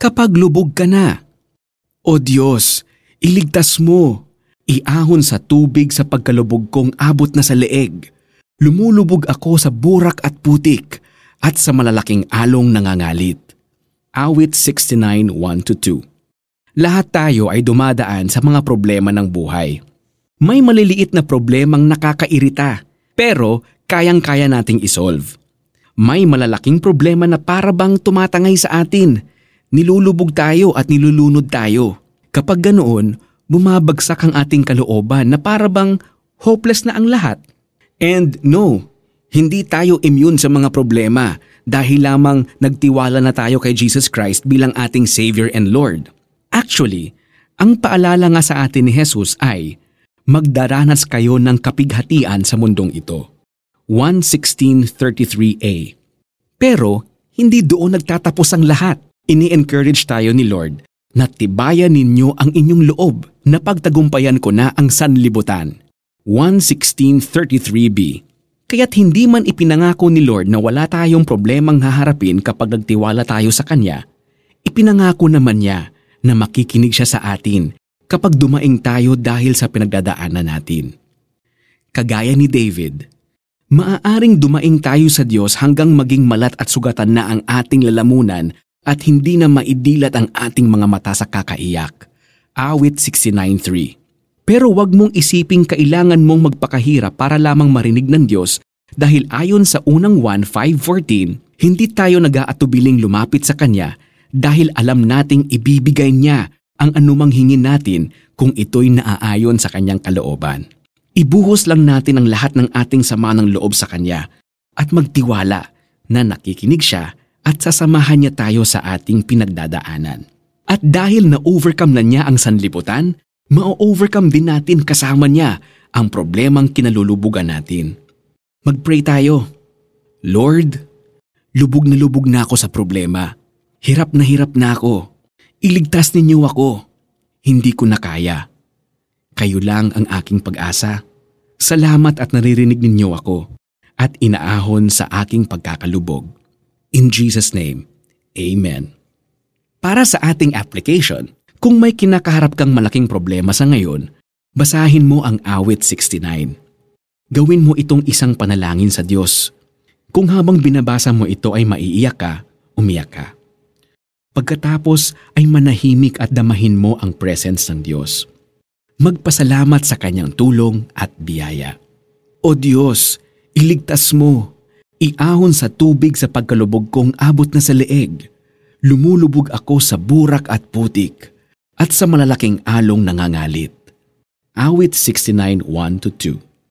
kapag lubog ka na. O Diyos, iligtas mo. Iahon sa tubig sa pagkalubog kong abot na sa leeg. Lumulubog ako sa burak at putik at sa malalaking along nangangalit. Awit 69.1-2 Lahat tayo ay dumadaan sa mga problema ng buhay. May maliliit na problemang nakakairita, pero kayang-kaya nating isolve. May malalaking problema na parabang tumatangay sa atin. Nilulubog tayo at nilulunod tayo. Kapag ganoon, bumabagsak ang ating kalooban na parabang hopeless na ang lahat. And no, hindi tayo immune sa mga problema dahil lamang nagtiwala na tayo kay Jesus Christ bilang ating Savior and Lord. Actually, ang paalala nga sa atin ni Jesus ay, magdaranas kayo ng kapighatian sa mundong ito. 1.16.33a Pero, hindi doon nagtatapos ang lahat. Ini-encourage tayo ni Lord na tibayan ninyo ang inyong loob na pagtagumpayan ko na ang sanlibutan. 1.16.33b Kaya't hindi man ipinangako ni Lord na wala tayong problemang haharapin kapag nagtiwala tayo sa Kanya, ipinangako naman niya na makikinig siya sa atin kapag dumaing tayo dahil sa pinagdadaanan natin. Kagaya ni David, maaaring dumaing tayo sa Diyos hanggang maging malat at sugatan na ang ating lalamunan at hindi na maidilat ang ating mga mata sa kakaiyak. Awit 69.3 Pero wag mong isiping kailangan mong magpakahirap para lamang marinig ng Diyos dahil ayon sa unang 1.5.14, hindi tayo nag-aatubiling lumapit sa Kanya dahil alam nating ibibigay niya ang anumang hingin natin kung ito'y naaayon sa Kanyang kalooban. Ibuhos lang natin ang lahat ng ating sama ng loob sa Kanya at magtiwala na nakikinig siya at sasamahan niya tayo sa ating pinagdadaanan. At dahil na-overcome na niya ang sanlibutan, ma-overcome din natin kasama niya ang problemang kinalulubugan natin. Mag-pray tayo. Lord, lubog na lubog na ako sa problema. Hirap na hirap na ako. Iligtas ninyo ako. Hindi ko na kaya. Kayo lang ang aking pag-asa. Salamat at naririnig ninyo ako at inaahon sa aking pagkakalubog. In Jesus' name, Amen. Para sa ating application, kung may kinakaharap kang malaking problema sa ngayon, basahin mo ang awit 69. Gawin mo itong isang panalangin sa Diyos. Kung habang binabasa mo ito ay maiiyak ka, umiyak ka. Pagkatapos ay manahimik at damahin mo ang presence ng Diyos. Magpasalamat sa kanyang tulong at biyaya. O Diyos, iligtas mo. Iahon sa tubig sa pagkalubog kong abot na sa leeg lumulubog ako sa burak at putik at sa malalaking along nangangalit. Awit 69.1-2